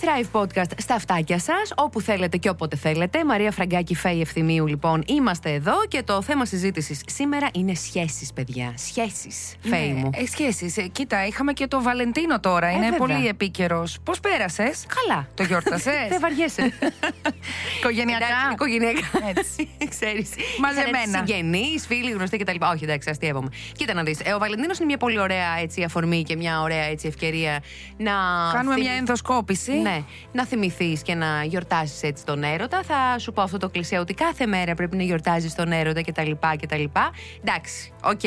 Thrive Podcast στα αυτάκια σας, όπου θέλετε και όποτε θέλετε. Μαρία Φραγκάκη, Φέη Ευθυμίου, λοιπόν, είμαστε εδώ και το θέμα συζήτησης σήμερα είναι σχέσεις, παιδιά. Σχέσεις, Φέη μου. Ε, σχέσεις. Ε, κοίτα, είχαμε και το Βαλεντίνο τώρα. είναι βέβαια. πολύ επίκαιρος. Πώς πέρασες, Καλά. Το γιόρτασες; Δεν βαριέσαι. Οικογενειακά. Εντάξει, οικογενειακά. Έτσι. Ξέρεις. Μαζεμένα. Συγγενείς, φίλοι, γνωστοί κτλ. Όχι, εντάξει, αστείευομαι. Κοίτα να δεις. ο Βαλεντίνος είναι μια πολύ ωραία έτσι, αφορμή και μια ωραία έτσι, ευκαιρία να. Κάνουμε θυμ- μια ενδοσκόπηση. Ναι, να θυμηθείς και να γιορτάσει έτσι τον έρωτα. Θα σου πω αυτό το κλισέ ότι κάθε μέρα πρέπει να γιορτάζεις τον έρωτα κτλ. κτλ. Εντάξει, οκ.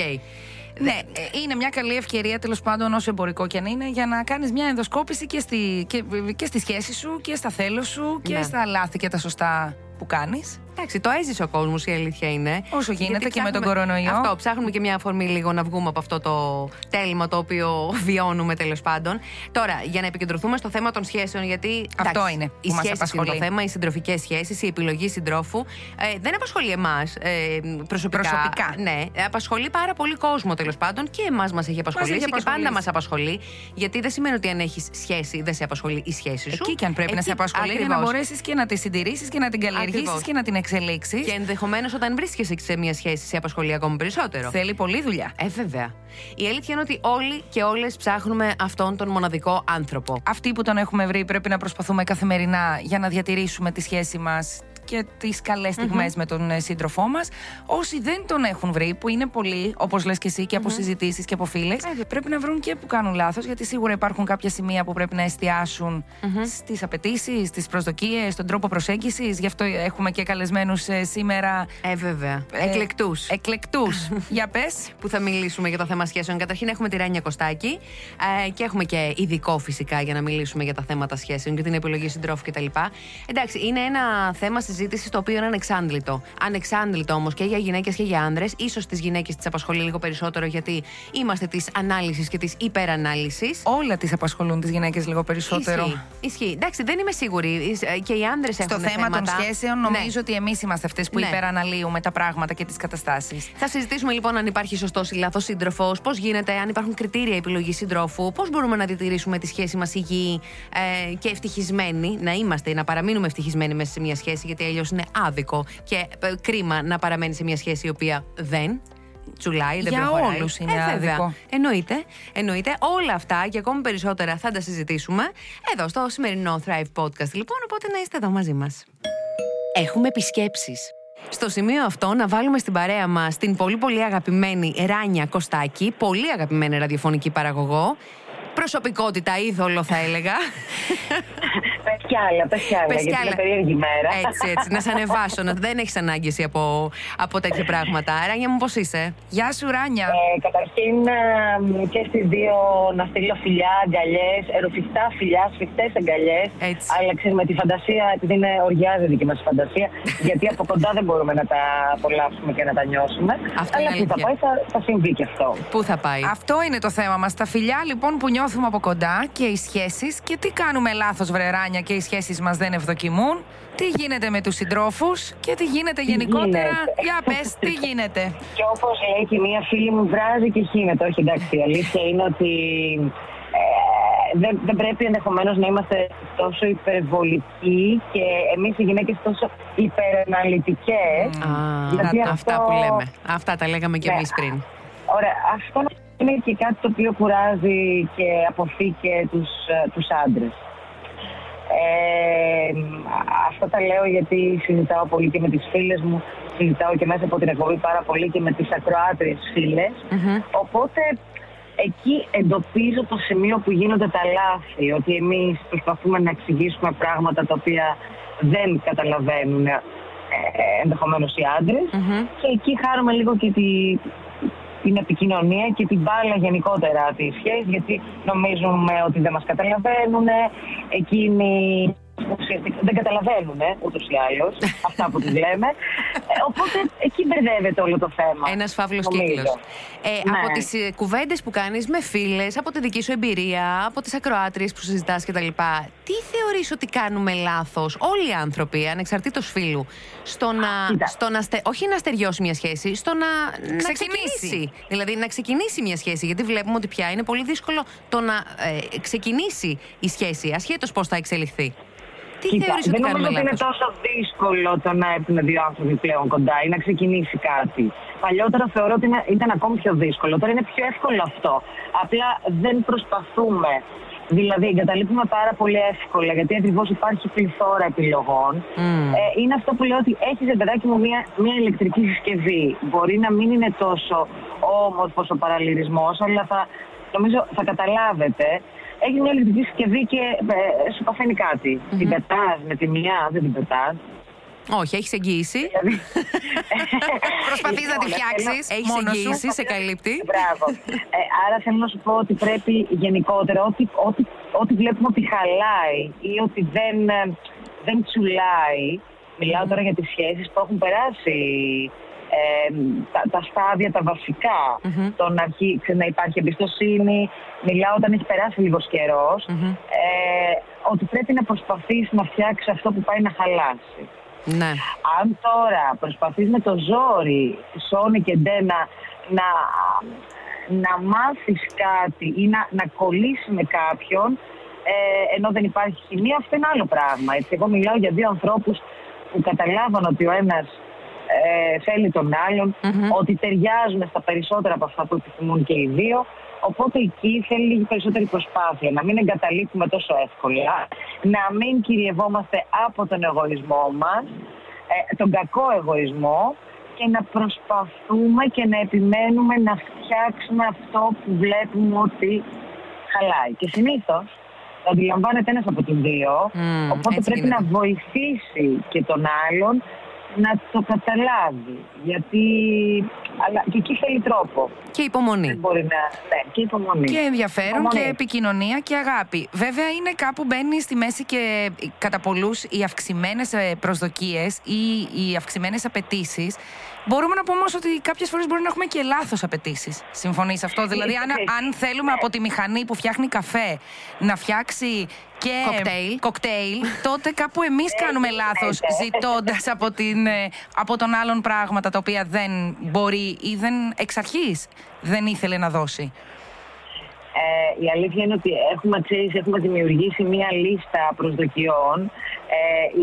Ναι, ε, είναι μια καλή ευκαιρία τέλος πάντων όσο εμπορικό και αν είναι για να κάνεις μια ενδοσκόπηση και στη, και, και στη σχέση σου και στα θέλω σου και Ναι. στα λάθη και τα σωστά που κάνεις. Εντάξει, το έζησε ο κόσμος, η αλήθεια είναι. Όσο γίνεται Γιατί και με τον ψάχνουμε- κορονοϊό. Αυτό, ψάχνουμε και μια αφορμή λίγο να βγούμε από αυτό το τέλμα το οποίο βιώνουμε τέλος πάντων. Τώρα, για να επικεντρωθούμε στο θέμα των σχέσεων, γιατί. Αυτό εντάξει, είναι που οι μας σχέσεις απασχολεί. Είναι το θέμα, οι συντροφικές σχέσεις, η επιλογή συντρόφου. Ε, δεν απασχολεί εμάς ε, προσωπικά. Προσωπικά. Ναι, απασχολεί πάρα πολύ κόσμο τέλος πάντων και εμάς μας έχει απασχολήσει έχει και πάντα απασχολήσει. μας απασχολεί. Γιατί δεν σημαίνει ότι αν έχεις σχέση δεν σε απασχολεί η σχέση σου. Εκεί και αν πρέπει να Εκεί- σε απασχολεί για να ακριβώς. μπορέσεις και να τη συντηρήσεις και να την καλλιεργήσεις Ακριβώς. και να την εξελίξει. Και ενδεχομένως όταν βρίσκεσαι σε μια σχέση σε απασχολεί ακόμα περισσότερο. Θέλει πολλή δουλειά. Ε, βέβαια. Η αλήθεια είναι ότι όλοι και όλες ψάχνουμε αυτόν τον μοναδικό άνθρωπο. Αυτοί που τον έχουμε βρει πρέπει να προσπαθούμε καθημερινά για να διατηρήσουμε τη σχέση μας και τις καλές στιγμές με τον ε, σύντροφό μας. Όσοι δεν τον έχουν βρει, που είναι πολλοί, όπως λες και εσύ, και από συζητήσεις και από φίλες, πρέπει να βρουν και που κάνουν λάθος, γιατί σίγουρα υπάρχουν κάποια σημεία που πρέπει να εστιάσουν στις απαιτήσεις, στις προσδοκίες, στον τρόπο προσέγγισης. Γι' αυτό έχουμε και καλεσμένους σήμερα. Ε, βέβαια. ε, Εκλεκτούς. Εκλεκτούς. για πες. Που θα μιλήσουμε για το θέμα σχέσεων. Καταρχήν έχουμε τη Ράνια Κωστάκη ε, και έχουμε και ειδικό φυσικά για να μιλήσουμε για τα θέματα σχέσεων και την επιλογή συντρόφου κτλ. Εντάξει, είναι ένα θέμα συζήτηση το οποίο είναι ανεξάντλητο. Ανεξάντλητο όμως και για γυναίκες και για άνδρες. σω τις γυναίκες τις απασχολεί λίγο περισσότερο γιατί είμαστε της ανάλυσης και της υπερανάλυσης. Όλα τις απασχολούν τις γυναίκες λίγο περισσότερο. Ισχύει. Ισχύει. Εντάξει, δεν είμαι σίγουρη. Ε, Και οι άντρε έχουν Στο θέμα των θέματα. σχέσεων, Ναι. νομίζω ότι εμείς είμαστε αυτές που Ναι. υπεραναλύουμε τα πράγματα και τις καταστάσεις. Θα συζητήσουμε λοιπόν αν υπάρχει σωστός ή λάθος σύντροφος, πώς γίνεται, αν υπάρχουν κριτήρια επιλογής συντρόφου, πώς μπορούμε να διατηρήσουμε τη σχέση μας υγιή ε, και ευτυχισμένη, να είμαστε, να παραμείνουμε ευτυχισμένοι μέσα σε μια σχέση, γιατί αλλιώ είναι άδικο και ε, κρίμα να παραμένει σε μια σχέση η οποία δεν. Τσουλάει, δεν Για προχωράει. όλους είναι ε, βέβαια. άδικο. Εννοείται, εννοείται. Όλα αυτά και ακόμη περισσότερα θα τα συζητήσουμε εδώ στο σημερινό Thrive Podcast. Λοιπόν, οπότε να είστε εδώ μαζί μας. Έχουμε επισκέψεις. Στο σημείο αυτό να βάλουμε στην παρέα μας την πολύ πολύ αγαπημένη Ράνια Κωστάκη, πολύ αγαπημένη ραδιοφωνική παραγωγό, προσωπικότητα είδωλο θα έλεγα. Πες κι άλλα, πες κι άλλα, Πες κι γιατί άλλα. είναι περίεργη μέρα. Έτσι, έτσι, να σε ανεβάσω, να δεν έχεις ανάγκη εσύ από, από τέτοια πράγματα. Ράνια μου πώς είσαι; Γεια σου, Ράνια. Ε, καταρχήν ε, και στις δύο να στείλω φιλιά, αγκαλιές, ρουφιχτά φιλιά, σφιχτές αγκαλιές. Έτσι. Αλλά ξέρεις με τη φαντασία, επειδή είναι οριάζει η δική μας φαντασία, γιατί από κοντά δεν μπορούμε να τα απολαύσουμε και να τα νιώσουμε. Αυτό Αλλά είναι που θα αλήθεια. πάει θα, θα συμβεί και αυτό. Πού θα πάει; Αυτό είναι το θέμα μας. Τα φιλιά λοιπόν που νιώθουμε από κοντά και οι σχέσεις. Και τι κάνουμε λάθος, βρεράνια, και οι σχέσεις μας δεν ευδοκιμούν; Τι γίνεται με τους συντρόφους και τι γίνεται γενικότερα; γίνεται; Για πες, τι γίνεται; Και όπως λέει και μία φίλη μου, βράζει και χύνεται. Όχι, εντάξει, η αλήθεια είναι ότι ε, δεν, δεν πρέπει ενδεχομένως να είμαστε τόσο υπερβολικοί και εμείς οι γυναίκες τόσο υπεραναλυτικές. Α, γιατί να- αυτά αυτό- που λέμε. Αυτά τα λέγαμε κι Ναι. εμείς πριν. Ωραία, αυτό είναι και κάτι το οποίο κουράζει και αποθεί και τους, ε, τους άντρες. Ε, αυτό τα λέω γιατί συζητάω πολύ και με τις φίλες μου, συζητάω και μέσα από την εκπομπή πάρα πολύ και με τις ακροάτριες φίλες. Οπότε εκεί εντοπίζω το σημείο που γίνονται τα λάθη, ότι εμείς προσπαθούμε να εξηγήσουμε πράγματα τα οποία δεν καταλαβαίνουν ε, ενδεχομένως οι άντρες και εκεί χάρουμε λίγο και τη, την επικοινωνία και την μπάλα γενικότερα της σχέση, γιατί νομίζουμε ότι δεν μας καταλαβαίνουν, εκείνοι ουσιαστικά δεν καταλαβαίνουν ούτως ή άλλως αυτά που τους λέμε. Ε, οπότε εκεί μπερδεύεται όλο το θέμα. Ένας φαύλος νομίζω. κύκλος. Ε, Ναι. Από τις κουβέντες που κάνεις με φίλες, από τη δική σου εμπειρία, από τις ακροάτριες που συζητάς κτλ., τι θεωρείς ότι κάνουμε λάθος, όλοι οι άνθρωποι, ανεξαρτήτως φίλου, στο να, Κοίτα. στο να στε- όχι να στεριώσει μια σχέση, στο να, να Ξεκινήσει. ξεκινήσει. Δηλαδή να ξεκινήσει μια σχέση. Γιατί βλέπουμε ότι πια είναι πολύ δύσκολο το να ε, ξεκινήσει η σχέση, ασχέτως πώς θα εξελιχθεί. Τι Κοίτα, θεωρείς ότι δεν κάνουμε νομίζω ότι είναι λάθος; τόσο δύσκολο το να έρθουν δύο άνθρωποι πλέον κοντά ή να ξεκινήσει κάτι. Παλιότερα θεωρώ ότι είναι- ήταν ακόμη πιο δύσκολο. Τώρα είναι πιο εύκολο αυτό. Απλά δεν προσπαθούμε. Δηλαδή, εγκαταλείπουμε πάρα πολύ εύκολα γιατί ακριβώς υπάρχει πληθώρα επιλογών. Μμμ. Ε, είναι αυτό που λέω ότι έχεις παιδάκι μου μια, μια ηλεκτρική συσκευή. Μπορεί να μην είναι τόσο όμορφος ο παραλληλισμό, αλλά θα, νομίζω θα καταλάβετε. Έχει μια ηλεκτρική συσκευή και ε, σου παθαίνει κάτι. Την πετάς με τη μία, δεν την πετάς. Όχι, έχεις εγγύηση. Δηλαδή... Προσπαθείς να τη Λοιπόν, φτιάξεις. θέλω- Έχεις μόνος σου. εγγύηση, σε καλύπτει. Μπράβο. Ε, άρα θέλω να σου πω ότι πρέπει γενικότερα ό,τι, ό,τι, ό,τι βλέπουμε ότι χαλάει ή ότι δεν, ε, δεν τσουλάει, μιλάω τώρα για τις σχέσεις που έχουν περάσει ε, τα, τα στάδια τα βασικά, το να, αρχί- να υπάρχει εμπιστοσύνη, μιλάω όταν έχει περάσει λίγος καιρός, ε, ότι πρέπει να προσπαθείς να φτιάξεις αυτό που πάει να χαλάσει. Ναι. Αν τώρα προσπαθείς με το ζόρι, Σόνι και Ντένα, να, να μάθεις κάτι ή να, να κολλήσεις με κάποιον, ε, ενώ δεν υπάρχει χημεία, αυτό είναι άλλο πράγμα. Έτσι. Εγώ μιλάω για δύο ανθρώπους που καταλάβαν ότι ο ένας ε, θέλει τον αλλον ότι ταιριάζουν στα περισσότερα από αυτά που επιθυμούν και οι δύο. Οπότε εκεί θέλει λίγη περισσότερη προσπάθεια. Να μην εγκαταλείπουμε τόσο εύκολα, να μην κυριευόμαστε από τον εγωισμό μας, ε, τον κακό εγωισμό και να προσπαθούμε και να επιμένουμε να φτιάξουμε αυτό που βλέπουμε ότι χαλάει. Και συνήθως το αντιλαμβάνεται ένας από τους δύο, Μμμ, οπότε έτσι πρέπει γίνεται. να βοηθήσει και τον άλλον να το καταλάβει. Γιατί αλλά και εκεί θέλει τρόπο. Και υπομονή. Δεν μπορεί να... Ναι, και υπομονή. Και ενδιαφέρον Υπομονή. και επικοινωνία και αγάπη. Βέβαια, είναι κάπου μπαίνει στη μέση και κατά πολλούς οι αυξημένες προσδοκίες ή οι αυξημένες απαιτήσεις. Μπορούμε να πούμε όμως ότι κάποιες φορές μπορεί να έχουμε και λάθος απαιτήσεις. Συμφωνείς αυτό; Δηλαδή, αν, αν θέλουμε από τη μηχανή που φτιάχνει καφέ να φτιάξει και Κοκτέιλ. κοκτέιλ, τότε κάπου εμείς κάνουμε λάθος ζητώντας από, την, ε, από τον άλλον πράγματα τα οποία δεν μπορεί ή δεν εξ αρχής δεν ήθελε να δώσει. Ε, η αλήθεια είναι ότι έχουμε, ξέρεις, έχουμε δημιουργήσει μία λίστα προσδοκιών ε,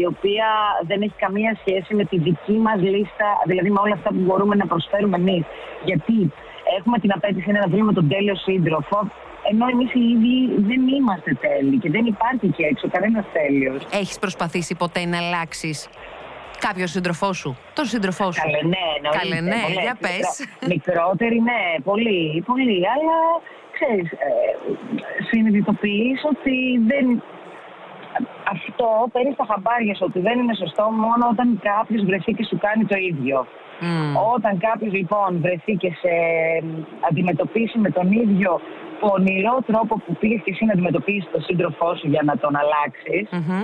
η οποία δεν έχει καμία σχέση με τη δική μας λίστα, δηλαδή με όλα αυτά που μπορούμε να προσφέρουμε εμείς. Γιατί έχουμε την απέτηση να βρούμε τον τέλειο σύντροφο, ενώ εμείς οι ίδιοι δεν είμαστε τέλειοι και δεν υπάρχει εκεί έξω κανένας τέλειος. Έχεις προσπαθήσει ποτέ να αλλάξεις κάποιο σύντροφό σου, τον σύντροφό σου; Καλέ, ναι, εννοείται. Καλέ, ναι, Πολλές. για πες. Μικρο- Μικρότερη, ναι, πολύ, πολύ. Αλλά, ξέρεις, ε, συνειδητοποιείς ότι δεν... Αυτό παίρνει τα χαμπάρια σου ότι δεν είναι σωστό μόνο όταν κάποιος βρεθεί και σου κάνει το ίδιο. Μμ. Όταν κάποιος λοιπόν βρεθεί και σε αντιμετωπίσει με τον ίδιο πονηρό τρόπο που πήγες και εσύ να αντιμετωπίσεις τον σύντροφό σου για να τον αλλάξεις, Μμμ.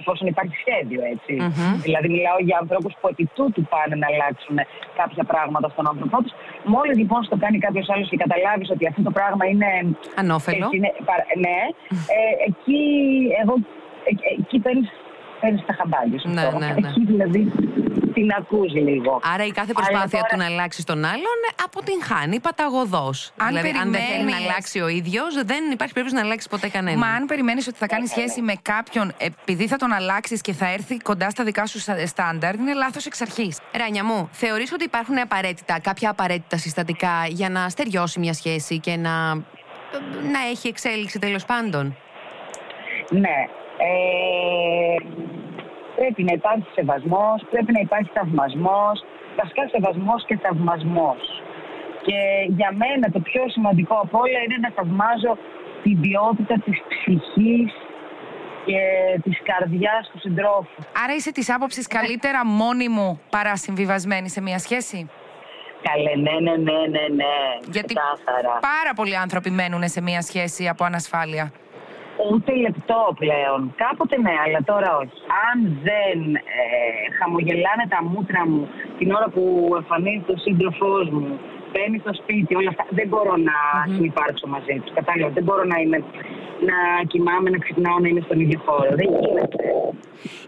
εφόσον υπάρχει σχέδιο, έτσι. Μμμ. Δηλαδή, μιλάω για ανθρώπους που επί τούτου πάνε να αλλάξουν κάποια πράγματα στον άνθρωπό τους. Μόλις λοιπόν στο κάνει κάποιος άλλος και καταλάβεις ότι αυτό το πράγμα είναι. Ανώφελο. έτσι, είναι παρα- ναι, ε, εκεί εγώ. Ε, ε, εκεί παίρνεις τα χαμπάρια σου. Ναι, αυτό. ναι, ναι. Εκεί δηλαδή την ακούς λίγο. Άρα η κάθε Αλλά προσπάθεια τώρα- του να αλλάξεις τον άλλον ε, αποτυγχάνει παταγωδός. Αν Δηλαδή, αν δεν θέλει να περιμένεις- αλλάξει ο ίδιος, δεν υπάρχει περίπτωση να αλλάξει ποτέ κανέναν. Μα αν περιμένεις ότι θα κάνει Ε, σχέση με κάποιον επειδή θα τον αλλάξεις και θα έρθει κοντά στα δικά σου στα- στάνταρ, είναι λάθος εξ αρχής. Ράνια μου, θεωρείς ότι υπάρχουν απαραίτητα, κάποια απαραίτητα συστατικά για να στεριώσει μια σχέση και να, να έχει εξέλιξη τέλος πάντων; Ναι. Ε, πρέπει να υπάρχει σεβασμός, πρέπει να υπάρχει θαυμασμός, βασικά σεβασμός και θαυμασμός. Και για μένα το πιο σημαντικό από όλα είναι να θαυμάζω την ποιότητα της ψυχής και της καρδιάς του συντρόφου. Άρα είσαι της άποψης καλύτερα μόνη μου παρά συμβιβασμένη σε μια σχέση; Καλέ, ναι, ναι, ναι, ναι, ναι. Γιατί Ξεκάθαρα. πάρα πολλοί άνθρωποι μένουν σε μια σχέση από ανασφάλεια. Ούτε λεπτό πλέον. Κάποτε ναι, αλλά τώρα όχι. Αν δεν ε, χαμογελάνε τα μούτρα μου την ώρα που εμφανίζεται ο σύντροφός μου, μπαίνει στο σπίτι, όλα αυτά, δεν μπορώ να mm συνεπάρξω μαζί τους. Κατάλαβα, δεν μπορώ να είμαι να κοιμάμαι, να ξυπνάω, να είμαι στον ίδιο χώρο. Δεν γίνεται.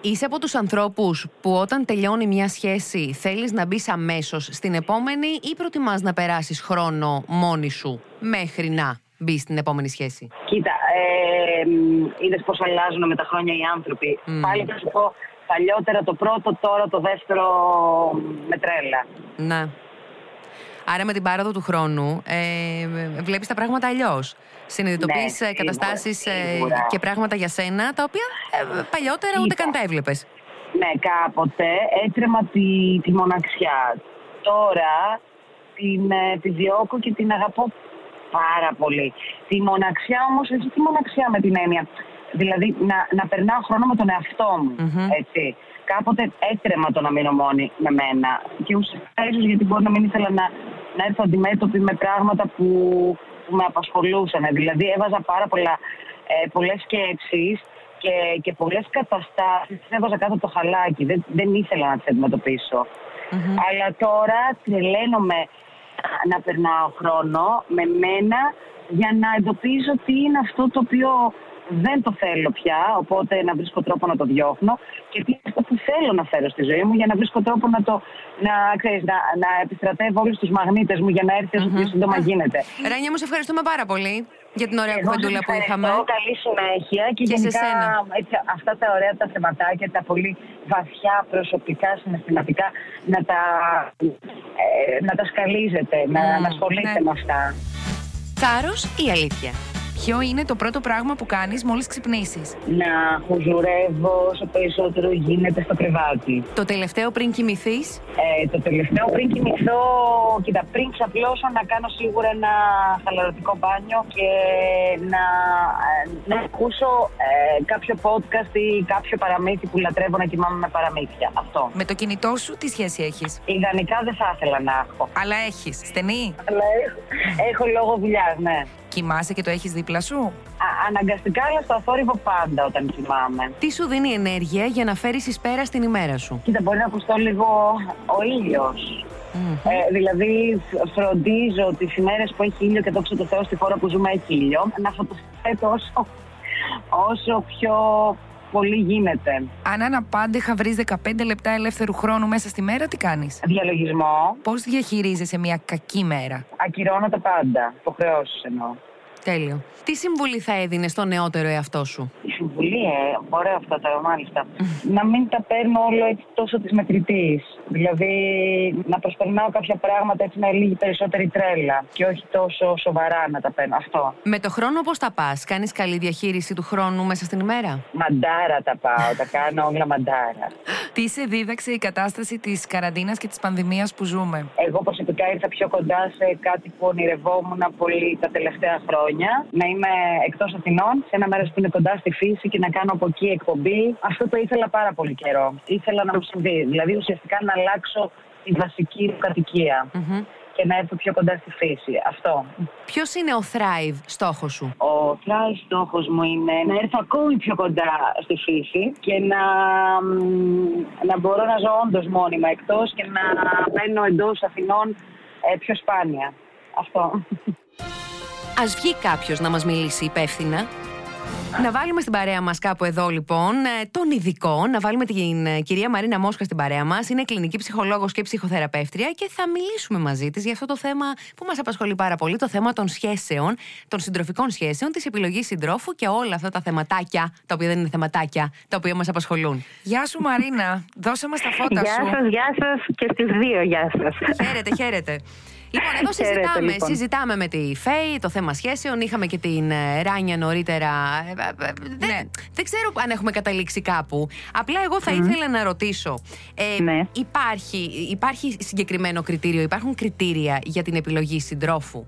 Είσαι από τους ανθρώπους που όταν τελειώνει μια σχέση θέλεις να μπεις αμέσως στην επόμενη ή προτιμάς να περάσεις χρόνο μόνη σου μέχρι να μπεις στην επόμενη σχέση; Κοίτα, ε, είδες πώς αλλάζουν με τα χρόνια οι άνθρωποι. Πάλι θα σου πω, παλιότερα το πρώτο, τώρα το δεύτερο με τρέλα. Ναι. Άρα με την πάροδο του χρόνου ε, βλέπεις τα πράγματα αλλιώς. Συνειδητοποιείς Ναι, ε, καταστάσεις ε, σίγουρα. και πράγματα για σένα τα οποία ε, παλιότερα ούτε Κοίτα. καν τα έβλεπες. Ναι, κάποτε έτρεμα τη, τη μοναξιά. Τώρα την ε, επιδιώκω και την αγαπώ πάρα πολύ. Τη μοναξιά όμως, όχι τη μοναξιά με την έννοια; Δηλαδή να, να περνάω χρόνο με τον εαυτό μου. Μμμ. Έτσι. Κάποτε έτρεμα το να μείνω μόνη με μένα. Και ουσιαστικά ίσως γιατί μπορεί να μην ήθελα να, να έρθω αντιμέτωπη με πράγματα που, που με απασχολούσαν. Δηλαδή έβαζα πάρα πολλά, ε, πολλές σκέψεις και, και πολλές καταστάσεις τις έβαζα κάτω από το χαλάκι. Δεν, δεν ήθελα να τις αντιμετωπισω Αλλά τώρα τρελαίνομαι να περνάω χρόνο με μένα για να εντοπίζω τι είναι αυτό το οποίο δεν το θέλω πια, οπότε να βρίσκω τρόπο να το διώχνω και τι είναι αυτό που θέλω να φέρω στη ζωή μου για να βρίσκω τρόπο να το να, ξέρεις, να, να επιστρατεύω όλους τους μαγνήτες μου για να έρθει όσο πιο σύντομα γίνεται. Ράνια μου, σε ευχαριστούμε πάρα πολύ για την ωραία Εγώ κουβεντούλα σας που είχαμε. ευχαριστώ, Καλή συνέχεια και, Και σε γενικά σένα. έτσι, αυτά τα ωραία τα θεματάκια, τα πολύ βαθιά προσωπικά, συναισθηματικά, να τα, ε, να τα σκαλίζετε, να, Μμμ, να ασχολείστε ναι. με αυτά. Θάρρος ή αλήθεια; Ποιο είναι το πρώτο πράγμα που κάνεις μόλις ξυπνήσεις; Να χουζουρεύω όσο περισσότερο γίνεται στο κρεβάτι. Το τελευταίο πριν κοιμηθείς; Ε, το τελευταίο πριν κοιμηθώ, κοίτα, πριν ξαπλώσω να κάνω σίγουρα ένα χαλαρωτικό μπάνιο και να, ε, να ακούσω ε, κάποιο podcast ή κάποιο παραμύθι που λατρεύω να κοιμάμαι με παραμύθια. Αυτό. Με το κινητό σου τι σχέση έχεις; Ιδανικά δεν θα ήθελα να έχω. Αλλά έχεις. Στενή; Αλλά έχω, έχω λόγο δουλειάς, ναι. Κοιμάσαι και το έχεις δίπλα σου; Α, αναγκαστικά, αλλά στο θόρυβο πάντα όταν κοιμάμαι. Τι σου δίνει ενέργεια για να φέρεις εις πέρα στην ημέρα σου; Κοίτα, μπορεί να ακουστώ λίγο ο ήλιος. Ε, δηλαδή, φ- φροντίζω τις ημέρες που έχει ήλιο και δόξα τω Θεώ στη χώρα που ζούμε έχει ήλιο, να φωτοθέτω όσο, όσο πιο πολύ γίνεται. Αν αναπάντεχα βρεις 15 λεπτά ελεύθερου χρόνου μέσα στη μέρα, τι κάνεις; Διαλογισμό, Πώς διαχειρίζεσαι μια κακή μέρα; ακυρώνω τα πάντα. Υποχρεώσει εννοώ. Τέλειο. Τι συμβουλή θα έδινες στο νεότερο εαυτό σου; Η συμβουλή, ε, ωραία αυτά τα μάλιστα. να μην τα παίρνω όλο έτσι τόσο της μετρητής. Δηλαδή να προσπερνάω κάποια πράγματα έτσι με λίγη περισσότερη τρέλα και όχι τόσο σοβαρά να τα παίρνω. Αυτό. Με το χρόνο πώς τα πας, κάνεις καλή διαχείριση του χρόνου μέσα στην ημέρα; Μαντάρα τα πάω, τα κάνω όλα μαντάρα. Τι σε δίδαξε η κατάσταση της καραντίνας και της πανδημίας που ζούμε; Εγώ προσωπικά ήρθα πιο κοντά σε κάτι που ονειρευόμουν πολύ τα τελευταία χρόνια. Να είμαι εκτός Αθηνών, σε ένα μέρος που είναι κοντά στη φύση και να κάνω από εκεί εκπομπή. Αυτό το ήθελα πάρα πολύ καιρό. Ήθελα να μου συμβεί. Δηλαδή ουσιαστικά να αλλάξω τη βασική μου κατοικία Μμμ. Και να έρθω πιο κοντά στη φύση. Αυτό. Ποιος είναι ο Thrive στόχος σου; Ο φλάι στόχος μου είναι να έρθω ακόμη πιο κοντά στη φύση και να, μ, να μπορώ να ζω όντως μόνιμα εκτός και να μπαίνω εντός Αθηνών ε, πιο σπάνια. Αυτό. Ας βγει κάποιος να μας μιλήσει υπεύθυνα. Να βάλουμε στην παρέα μας κάπου εδώ λοιπόν ε, τον ειδικό, να βάλουμε την ε, κυρία Μαρίνα Μόσχα στην παρέα μας. Είναι κλινική ψυχολόγος και ψυχοθεραπεύτρια και θα μιλήσουμε μαζί της για αυτό το θέμα που μας απασχολεί πάρα πολύ, το θέμα των σχέσεων, των συντροφικών σχέσεων, της επιλογής συντρόφου και όλα αυτά τα θεματάκια, τα οποία δεν είναι θεματάκια, τα οποία μας απασχολούν. Γεια σου Μαρίνα, δώσε μας τα φώτα Γεια σου. σας, γεια σας και στις δύο γεια σας. Χαίρετε, χαίρετε. Λοιπόν, εδώ Χαίρετε, συζητάμε, λοιπόν. συζητάμε με τη Φέη το θέμα σχέσεων. Είχαμε και την ε, Ράνια νωρίτερα. Ε, ε, ε, δεν, Ναι. δεν ξέρω αν έχουμε καταλήξει κάπου. Απλά εγώ θα ήθελα να ρωτήσω. Ε, Ναι. υπάρχει, υπάρχει συγκεκριμένο κριτήριο, υπάρχουν κριτήρια για την επιλογή συντρόφου;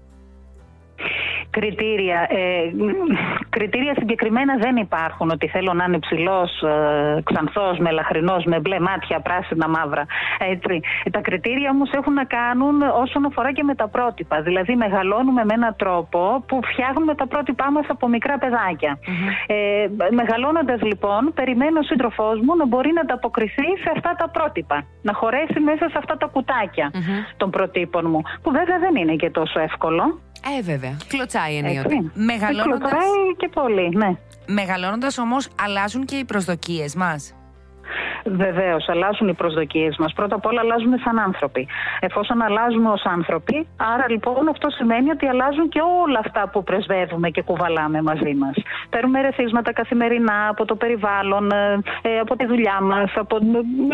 Κριτήρια. Ε, κριτήρια συγκεκριμένα δεν υπάρχουν. Ότι θέλω να είναι ψηλός, ε, ξανθός, μελαχρινό, με μπλε μάτια, πράσινα, μαύρα. Έτσι. Τα κριτήρια όμως έχουν να κάνουν όσον αφορά και με τα πρότυπα. Δηλαδή, μεγαλώνουμε με έναν τρόπο που φτιάχνουμε τα πρότυπά μας από μικρά παιδάκια. Mm-hmm. Ε, Μεγαλώνοντας λοιπόν, περιμένω ο σύντροφός μου να μπορεί να ανταποκριθεί σε αυτά τα πρότυπα. Να χωρέσει μέσα σε αυτά τα κουτάκια των προτύπων μου. Που βέβαια δεν είναι και τόσο εύκολο. Ε, βέβαια. Κλωτσάει ενίοτε. Μεγαλώνοντας... Κλωτσάει και πολύ, ναι. Μεγαλώνοντας όμως αλλάζουν και οι προσδοκίες μας. Βεβαίως, αλλάζουν οι προσδοκίες μας. Πρώτα απ' όλα, αλλάζουμε σαν άνθρωποι. Εφόσον αλλάζουμε ως άνθρωποι, άρα λοιπόν αυτό σημαίνει ότι αλλάζουν και όλα αυτά που πρεσβεύουμε και κουβαλάμε μαζί μας. Παίρνουμε ρεθίσματα καθημερινά από το περιβάλλον, ε, ε, από τη δουλειά μας, από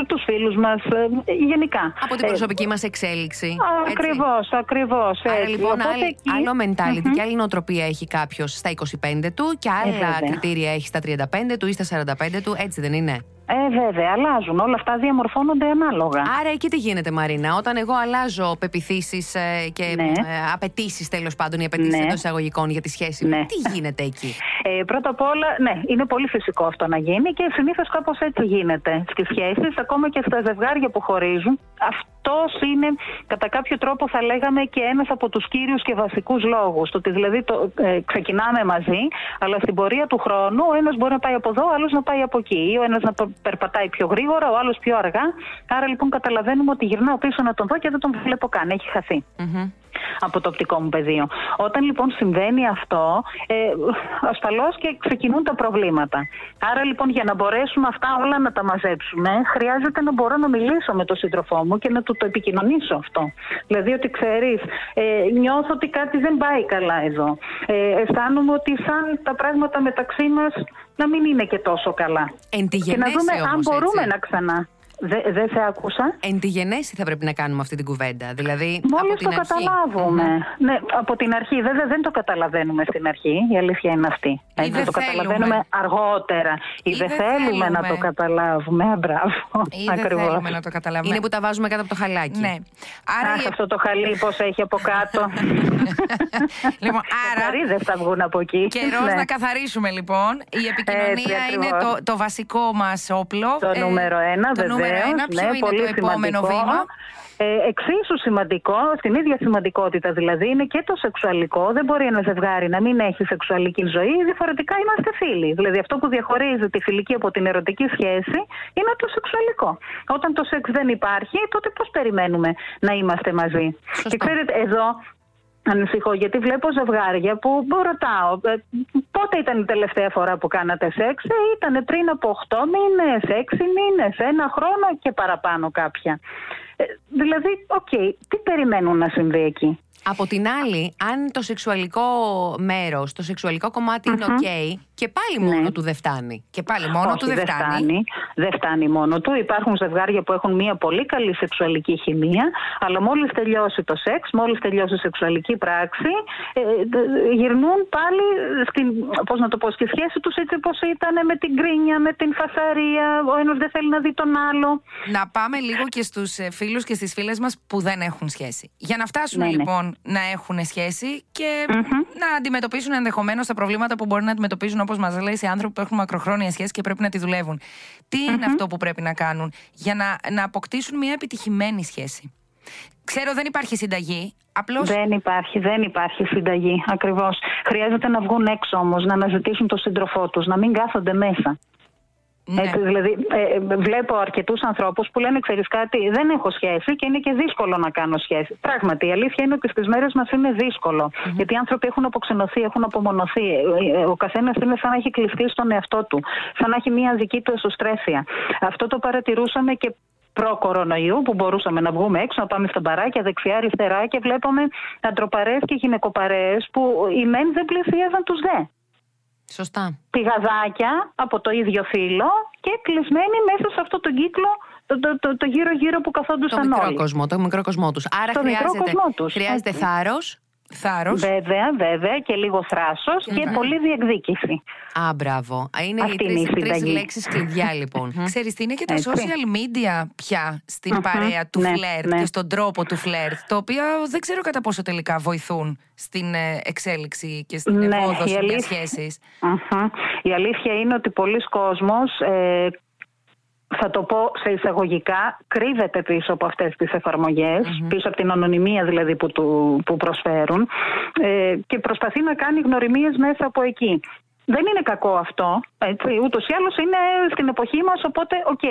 τους φίλους μας, ε, γενικά. Από την προσωπική μας εξέλιξη. Ακριβώς, ακριβώς. Άρα λοιπόν, άλλη, εκεί... άλλο mentality και άλλη νοοτροπία έχει κάποιος στα 25 του και άλλα κριτήρια έχει στα 35 του ή στα 45 του, έτσι δεν είναι; Ε, βέβαια, αλλάζουν. Όλα αυτά διαμορφώνονται ανάλογα. Άρα εκεί τι γίνεται, Μαρίνα; Όταν εγώ αλλάζω πεπιθήσεις ε, και ναι. ε, απαιτήσεις, τέλος πάντων, οι απαιτήσεις ναι. εντός εισαγωγικών για τη σχέση μου, ναι. τι γίνεται εκεί; Ε, πρώτα απ' όλα, ναι, είναι πολύ φυσικό αυτό να γίνει και συνήθως κάπως έτσι γίνεται στις σχέσεις, ακόμα και στα ζευγάρια που χωρίζουν. Αυτός είναι κατά κάποιο τρόπο, θα λέγαμε, και ένας από τους κύριους και βασικούς λόγους. Το ότι δηλαδή το, ε, ξεκινάμε μαζί, αλλά στην πορεία του χρόνου ο ένας μπορεί να πάει από εδώ, ο άλλος να πάει από εκεί. Ή ο ένας να περπατάει πιο γρήγορα, ο άλλος πιο αργά. Άρα λοιπόν καταλαβαίνουμε ότι γυρνάω πίσω να τον δω και δεν τον βλέπω καν. Έχει από το οπτικό μου πεδίο. Όταν λοιπόν συμβαίνει αυτό, ε, ασφαλώς και ξεκινούν τα προβλήματα. Άρα λοιπόν για να μπορέσουμε αυτά όλα να τα μαζέψουμε, χρειάζεται να μπορώ να μιλήσω με τον σύντροφό μου και να του το επικοινωνήσω αυτό. Δηλαδή ότι ξέρεις, ε, νιώθω ότι κάτι δεν πάει καλά εδώ. Ε, αισθάνομαι ότι σαν τα πράγματα μεταξύ μας να μην είναι και τόσο καλά. και να δούμε αν μπορούμε έτσι. να ξανά. Δεν σε άκουσα. Εν τη γενέση θα πρέπει να κάνουμε αυτή την κουβέντα. Δηλαδή, Μόλις το αρχή. καταλάβουμε. Ναι, από την αρχή. Βέβαια δεν το καταλαβαίνουμε στην αρχή. Η αλήθεια είναι αυτή. Ή δεν το θέλουμε. καταλαβαίνουμε αργότερα. Ή, δεν θέλουμε, να το καταλάβουμε. Α, μπράβο. Ή δεν θέλουμε να το καταλάβουμε. Είναι που τα βάζουμε κάτω από το χαλάκι. Ναι. Άρα Αχ, αυτό το χαλί πώς έχει από κάτω. λοιπόν, άρα. δεν θα βγουν από εκεί. Καιρός ναι. να καθαρίσουμε λοιπόν. Η επικοινωνία είναι το, το βασικό μας όπλο. Το ε, νούμερο ένα, βέβαια νούμερο ένα. Ποιο ναι, είναι πολύ το επόμενο σημαντικό. βήμα. Ε, εξίσου σημαντικό, στην ίδια σημαντικότητα δηλαδή, είναι και το σεξουαλικό. Δεν μπορεί ένα ζευγάρι να μην έχει σεξουαλική ζωή, διαφορετικά είμαστε φίλοι. Δηλαδή, αυτό που διαχωρίζει τη φιλική από την ερωτική σχέση είναι το σεξουαλικό. Όταν το σεξ δεν υπάρχει, τότε πώς περιμένουμε να είμαστε μαζί; Σωστό. Και ξέρετε, εδώ Ανησυχώ γιατί βλέπω ζευγάρια που ρωτάω ε, πότε ήταν η τελευταία φορά που κάνατε σεξ; Ε, ήταν πριν από 8 μήνες, 6 μήνες, ένα χρόνο και παραπάνω κάποια. Ε, δηλαδή, OK, okay, τι περιμένουν να συμβεί εκεί; Από την άλλη, αν το σεξουαλικό μέρος, το σεξουαλικό κομμάτι είναι OK, και πάλι μόνο Ναι. του δεν φτάνει. Και πάλι μόνο Όχι, του δεν δεν φτάνει. φτάνει. Δεν φτάνει μόνο του. Υπάρχουν ζευγάρια που έχουν μια πολύ καλή σεξουαλική χημεία, αλλά μόλις τελειώσει το σεξ, μόλις τελειώσει η σεξουαλική πράξη, ε, ε, γυρνούν πάλι στην, πώς να το πω, στη σχέση τους έτσι όπως ήταν με την κρίνια, με την φασαρία. Ο ένας δεν θέλει να δει τον άλλο. Να πάμε λίγο και στους φίλους και στις φίλες μας που δεν έχουν σχέση. Για να φτάσουν Ναι, ναι. λοιπόν να έχουν σχέση και να αντιμετωπίσουν ενδεχομένως τα προβλήματα που μπορεί να αντιμετωπίζουν, όπως μας λέει, σε άνθρωποι που έχουν μακροχρόνια σχέση και πρέπει να τη δουλεύουν. Τι είναι αυτό που πρέπει να κάνουν για να, να αποκτήσουν μια επιτυχημένη σχέση; Ξέρω δεν υπάρχει συνταγή. Απλώ. Δεν υπάρχει, δεν υπάρχει συνταγή. Ακριβώς. Χρειάζεται να βγουν έξω όμως, να αναζητήσουν τον σύντροφό τους, να μην κάθονται μέσα. Ναι. Έτσι, δηλαδή, ε, βλέπω αρκετούς ανθρώπους που λένε: Ξέρεις κάτι, δεν έχω σχέση και είναι και δύσκολο να κάνω σχέση. Πράγματι, η αλήθεια είναι ότι στις μέρες μας είναι δύσκολο. Γιατί οι άνθρωποι έχουν αποξενωθεί, έχουν απομονωθεί. Ε, Ο καθένας είναι σαν να έχει κλειστεί στον εαυτό του, σαν να έχει μία δική του εσωστρέφεια. Αυτό το παρατηρούσαμε και προ-κορονοϊού που μπορούσαμε να βγούμε έξω, να πάμε στα μπαράκια δεξιά-αριστερά και βλέπαμε αντροπαρέες και γυναικοπαρέες που οι μεν δεν πλησίαζαν τους δε Σωστά. πηγαδάκια από το ίδιο φύλλο και κλεισμένοι μέσα σε αυτό τον κύκλο το, το, το, το γύρω-γύρω που Το καθόντουσαν μικρό όλοι. κόσμο, το μικρό κοσμό τους. Άρα Το μικρό χρειάζεται, κοσμό τους, χρειάζεται έτσι. Θάρρος Θάρρο. Βέβαια, βέβαια και λίγο θράσος και πολύ διεκδίκηση. Α, μπράβο. Είναι Αυτή οι είναι η τρεις συνταγή. λέξεις κλειδιά, λοιπόν. Ξέρεις τι είναι και τα Έτσι. social media πια στην παρέα του ναι, φλερτ ναι. και στον τρόπο του φλερτ, το οποίο δεν ξέρω κατά πόσο τελικά βοηθούν στην ε, εξέλιξη και στην Ναι, ευόδοση η μιας αλήθεια- σχέσης. Μμμ. Η αλήθεια είναι ότι πολλοί κόσμος, ε, θα το πω σε εισαγωγικά, κρύβεται πίσω από αυτές τις εφαρμογες πίσω από την ανωνυμία δηλαδή που, του, που προσφέρουν ε, και προσπαθεί να κάνει γνωριμίες μέσα από εκεί. Δεν είναι κακό αυτό, έτσι, ούτως ή άλλως είναι στην εποχή μας, οπότε οκ.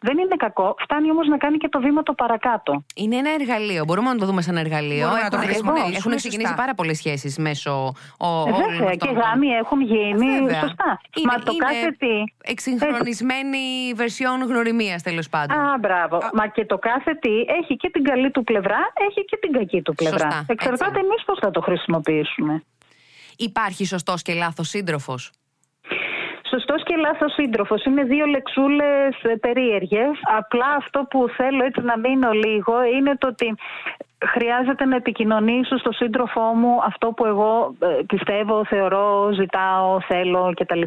Δεν είναι κακό, φτάνει όμως να κάνει και το βήμα το παρακάτω. Είναι ένα εργαλείο. Μπορούμε να το δούμε σαν εργαλείο. Μπορούμε να το Έχουν- χρησιμοποιήσουμε Έχουν σωστά. ξεκινήσει πάρα πολλές σχέσεις μέσω ο, Ε, όλων βέβαια, αυτών και των- γάμοι έχουν γίνει, Βέβαια. σωστά. Είναι, Μα το είναι κάθε τι... Εξυγχρονισμένη βερσιόν γνωριμίας τέλος πάντων. Α, μπράβο. Μα και το κάθε τι έχει και την καλή του πλευρά, έχει και την κακή του πλευρά. Σωστά, Εξαρτάται έτσι. εμείς πώς θα το χρησιμοποιήσουμε. Υπάρχει σωστός και λάθος σύντροφος; Σωστός και λάθος σύντροφος. Είναι δύο λεξούλες περίεργες. Απλά αυτό που θέλω έτσι να μείνω λίγο είναι το ότι χρειάζεται να επικοινωνήσω στο σύντροφό μου αυτό που εγώ ε, πιστεύω, θεωρώ, ζητάω, θέλω κτλ.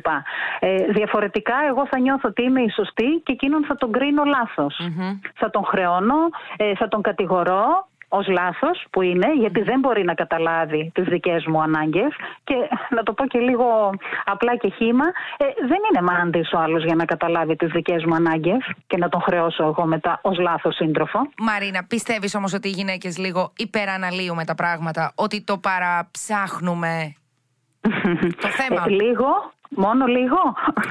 Ε, διαφορετικά εγώ θα νιώθω ότι είμαι η σωστή και εκείνον θα τον κρίνω λάθος. Θα τον χρεώνω, ε, θα τον κατηγορώ ως λάθος που είναι γιατί δεν μπορεί να καταλάβει τις δικές μου ανάγκες και να το πω και λίγο απλά και χήμα ε, δεν είναι μάντης ο άλλος για να καταλάβει τις δικές μου ανάγκες και να τον χρεώσω εγώ μετά ως λάθος σύντροφο. Μαρίνα, πιστεύεις όμως ότι οι γυναίκες λίγο υπεραναλύουμε τα πράγματα, ότι το παραψάχνουμε; Το θέμα. Ε, λίγο, μόνο λίγο.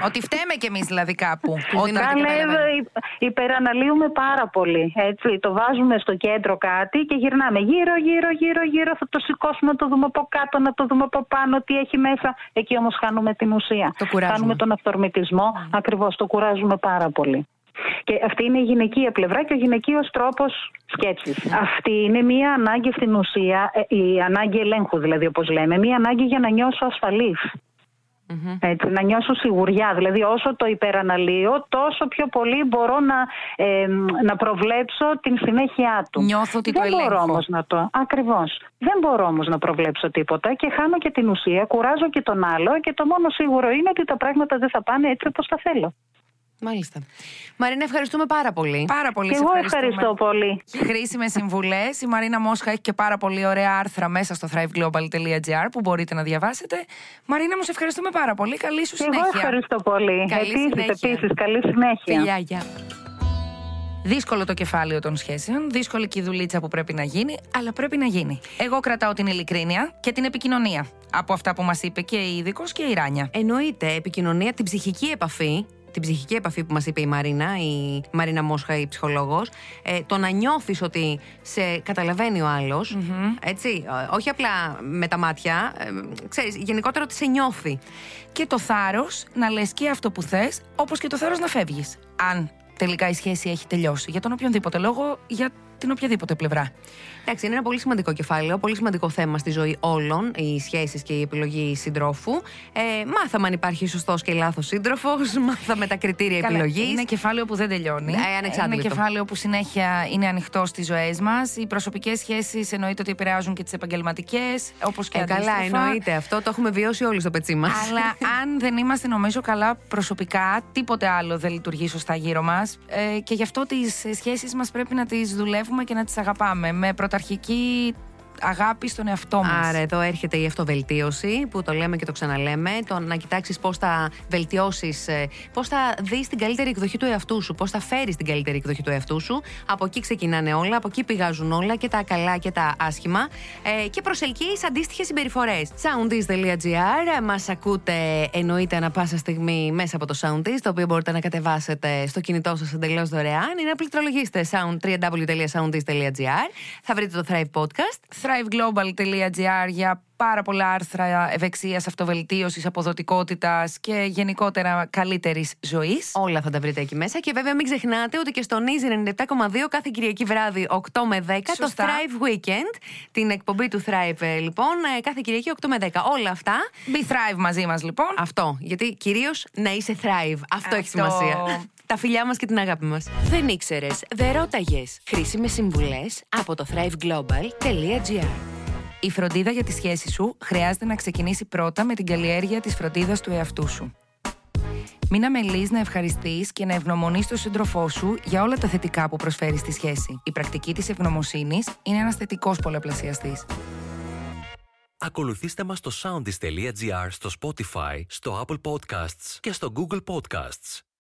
Ότι φταίμε κι εμείς δηλαδή κάπου. Τους όταν δίνουμε δεν Καλέ, καταλαβαίνουμε. υ- υπεραναλύουμε πάρα πολύ. Έτσι. Το βάζουμε στο κέντρο κάτι και γυρνάμε γύρω, γύρω, γύρω, γύρω. Θα το σηκώσουμε, να το δούμε από κάτω, να το δούμε από πάνω, τι έχει μέσα. Εκεί όμως χάνουμε την ουσία. Το κουράζουμε. Χάνουμε τον αυθορμητισμό. Ακριβώς, το κουράζουμε πάρα πολύ. Και αυτή είναι η γυναικεία πλευρά και ο γυναικείος τρόπος σκέψης. Αυτή είναι μία ανάγκη στην ουσία, ε, η ανάγκη ελέγχου δηλαδή όπως λέμε, μία ανάγκη για να νιώσω ασφαλής. Έτσι, να νιώσω σιγουριά. Δηλαδή, όσο το υπεραναλύω, τόσο πιο πολύ μπορώ να, ε, να προβλέψω την συνέχεια του. Νιώθω ότι το Δεν μπορώ ελέγχω. όμως να το. Ακριβώς. Δεν μπορώ όμως να προβλέψω τίποτα και χάνω και την ουσία, κουράζω και τον άλλο και το μόνο σίγουρο είναι ότι τα πράγματα δεν θα πάνε έτσι όπως τα θέλω. Μάλιστα. Μαρίνα, ευχαριστούμε πάρα πολύ. Πάρα πολύ Και σε εγώ ευχαριστούμε. ευχαριστώ πολύ. Χρήσιμες συμβουλές. Η Μαρίνα Μόσχα έχει και πάρα πολύ ωραία άρθρα μέσα στο thriveglobal.gr που μπορείτε να διαβάσετε. Μαρίνα, μου σε ευχαριστούμε πάρα πολύ. Καλή σου Και εγώ συνέχεια. ευχαριστώ πολύ. Καλή Επίσης, συνέχεια. επίσης, καλή συνέχεια. Φιλιά, γεια. Δύσκολο το κεφάλαιο των σχέσεων, δύσκολη και η δουλίτσα που πρέπει να γίνει, αλλά πρέπει να γίνει. Εγώ κρατάω την ειλικρίνεια και την επικοινωνία από αυτά που μας είπε και η ειδικός και η Ράνια. Εννοείται επικοινωνία, την ψυχική επαφή. Την ψυχική επαφή που μας είπε η Μαρίνα, η Μαρίνα Μόσχα, η ψυχολόγος. Ε, το να νιώθεις ότι σε καταλαβαίνει ο αλλο Έτσι. ε, Όχι απλά με τα μάτια. Ε, ξέρεις, γενικότερα ότι σε νιώθει. Και το θάρρος να λες και αυτό που θες, όπως και το θάρρος να φεύγεις. Αν τελικά η σχέση έχει τελειώσει. Για τον οποιονδήποτε λόγο, για την οποιαδήποτε πλευρά. Εντάξει, είναι ένα πολύ σημαντικό κεφάλαιο, πολύ σημαντικό θέμα στη ζωή όλων, οι σχέσεις και η επιλογή συντρόφου. Ε, μάθαμε αν υπάρχει σωστός και λάθος σύντροφος, μάθαμε τα κριτήρια Καλά, επιλογής. Είναι κεφάλαιο που δεν τελειώνει. Ε, ανεξάντλητο. είναι κεφάλαιο που συνέχεια είναι ανοιχτό στις ζωές μας. Οι προσωπικές σχέσεις εννοείται ότι επηρεάζουν και τις επαγγελματικές, όπως και Ε, καλά, αντίστροφα. εννοείται αυτό. Το έχουμε βιώσει όλοι στο πετσί μας. Αλλά αν δεν είμαστε νομίζω καλά προσωπικά, τίποτε άλλο δεν λειτουργεί σωστά γύρω μας. Ε, και γι' αυτό τις σχέσεις μας πρέπει να τις δουλεύουμε και να τις αγαπάμε. Με πρωταρχική αγάπη στον εαυτό μας. Άρα εδώ έρχεται η αυτοβελτίωση που το λέμε και το ξαναλέμε. Το να κοιτάξεις πώς θα βελτιώσεις, πώς θα δεις την καλύτερη εκδοχή του εαυτού σου, πώς θα φέρεις την καλύτερη εκδοχή του εαυτού σου. Από εκεί ξεκινάνε όλα, από εκεί πηγάζουν όλα και τα καλά και τα άσχημα. Ε, και προσελκύει αντίστοιχες συμπεριφορές. Soundis.gr μας ακούτε εννοείται ανα πάσα στιγμή μέσα από το Soundis, το οποίο μπορείτε να κατεβάσετε στο κινητό σας εντελώς δωρεάν ή να πληκτρολογήσετε sound, www.soundis.gr. Θα βρείτε το Thrive Podcast. thriveglobal.gr για πάρα πολλά άρθρα ευεξίας, αυτοβελτίωσης, αποδοτικότητας και γενικότερα καλύτερης ζωής. Όλα θα τα βρείτε εκεί μέσα. Και βέβαια μην ξεχνάτε ότι και στο Easy 97,2 κάθε Κυριακή βράδυ 8 με 10 Σωστά. το Thrive Weekend. Την εκπομπή του Thrive ε, λοιπόν ε, κάθε Κυριακή 8 με 10. Όλα αυτά. Be Thrive μαζί μας λοιπόν. Αυτό. Γιατί κυρίως να είσαι Thrive. Αυτό, έχει Αυτό. σημασία. Τα φιλιά μας και την αγάπη μας. Δεν ήξερες, δεν ρώταγες. Χρήσιμες συμβουλές από το thriveglobal.gr. Η φροντίδα για τη σχέση σου χρειάζεται να ξεκινήσει πρώτα με την καλλιέργεια της φροντίδας του εαυτού σου. Μην αμελείς να ευχαριστείς και να ευγνωμονείς τον σύντροφό σου για όλα τα θετικά που προσφέρεις στη σχέση. Η πρακτική της ευγνωμοσύνης είναι ένας θετικός πολλαπλασιαστής. Ακολουθήστε μας στο soundis.gr, στο Spotify, στο Apple Podcasts και στο Google Podcasts.